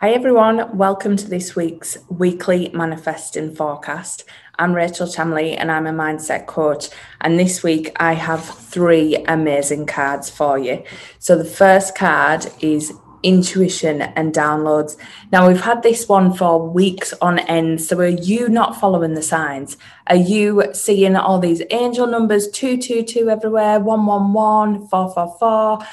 Hi, everyone. Welcome to this week's weekly manifesting forecast. I'm Rachel Chamley and I'm a mindset coach. And this week I have three amazing cards for you. So the first card is intuition and downloads. Now, we've had this one for weeks on end. So, are you not following the signs? Are you seeing all these angel numbers 222 everywhere, 111, 444?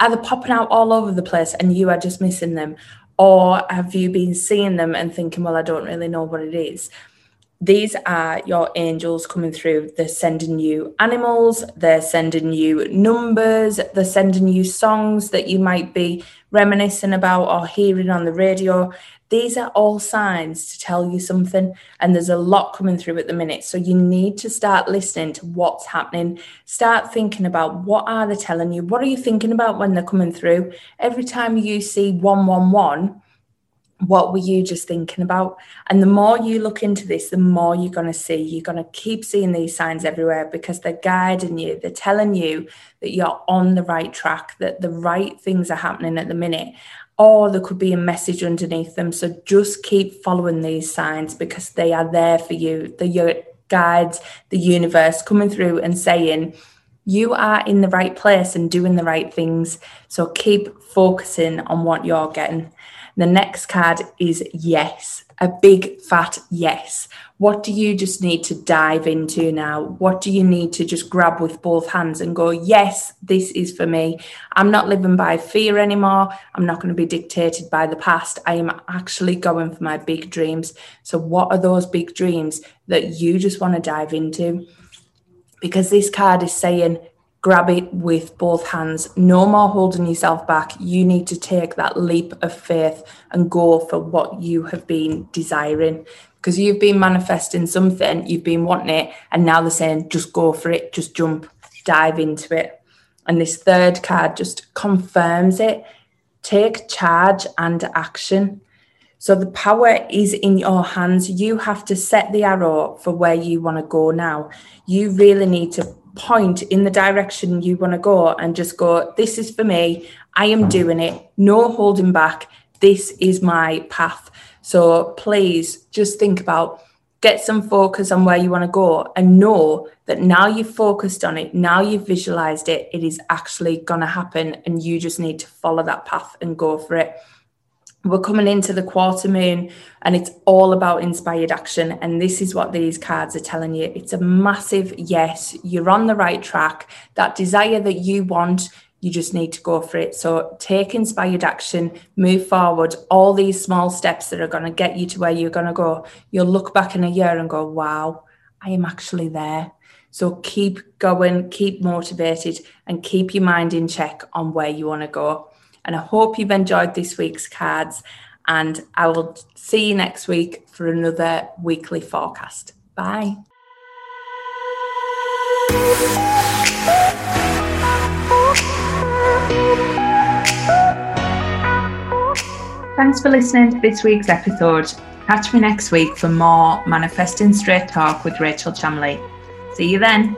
Are they popping out all over the place and you are just missing them? Or have you been seeing them and thinking, well, I don't really know what it is? These are your angels coming through. They're sending you animals, they're sending you numbers, they're sending you songs that you might be reminiscing about or hearing on the radio. These are all signs to tell you something, and there's a lot coming through at the minute. So you need to start listening to what's happening. Start thinking about what are they telling you? What are you thinking about when they're coming through? Every time you see 111, what were you just thinking about? And the more you look into this, the more you're going to see. You're going to keep seeing these signs everywhere because they're guiding you. They're telling you that you're on the right track, that the right things are happening at the minute. Or there could be a message underneath them. So just keep following these signs because they are there for you. They're your guides, the universe coming through and saying, you are in the right place and doing the right things. So keep focusing on what you're getting. The next card is yes, a big fat yes. What do you just need to dive into now? What do you need to just grab with both hands and go, yes, this is for me? I'm not living by fear anymore. I'm not going to be dictated by the past. I am actually going for my big dreams. So, what are those big dreams that you just want to dive into? Because this card is saying, grab it with both hands. No more holding yourself back. You need to take that leap of faith and go for what you have been desiring because you've been manifesting something, you've been wanting it, and now they're saying, just go for it, just jump, dive into it. And this third card just confirms it. Take charge and action. So the power is in your hands. You have to set the arrow for where you want to go now. You really need to point in the direction you want to go and just go, this is for me. I am doing it. No holding back. This is my path. So please just think about get some focus on where you want to go and know that now you've focused on it, now you've visualized it, it is actually going to happen. And you just need to follow that path and go for it we're coming into the quarter moon and it's all about inspired action and this is what these cards are telling you. It's a massive yes. You're on the right track. That desire that you want you just need to go for it. So take inspired action move forward. All these small steps that are going to get you to where you're going to go you'll look back in a year and go wow i am actually there. So keep going keep motivated and keep your mind in check on where you want to go and I hope you've enjoyed this week's cards. And I will see you next week for another weekly forecast. Bye. Thanks for listening to this week's episode. Catch me next week for more Manifesting Straight Talk with Rachel Chamley. See you then.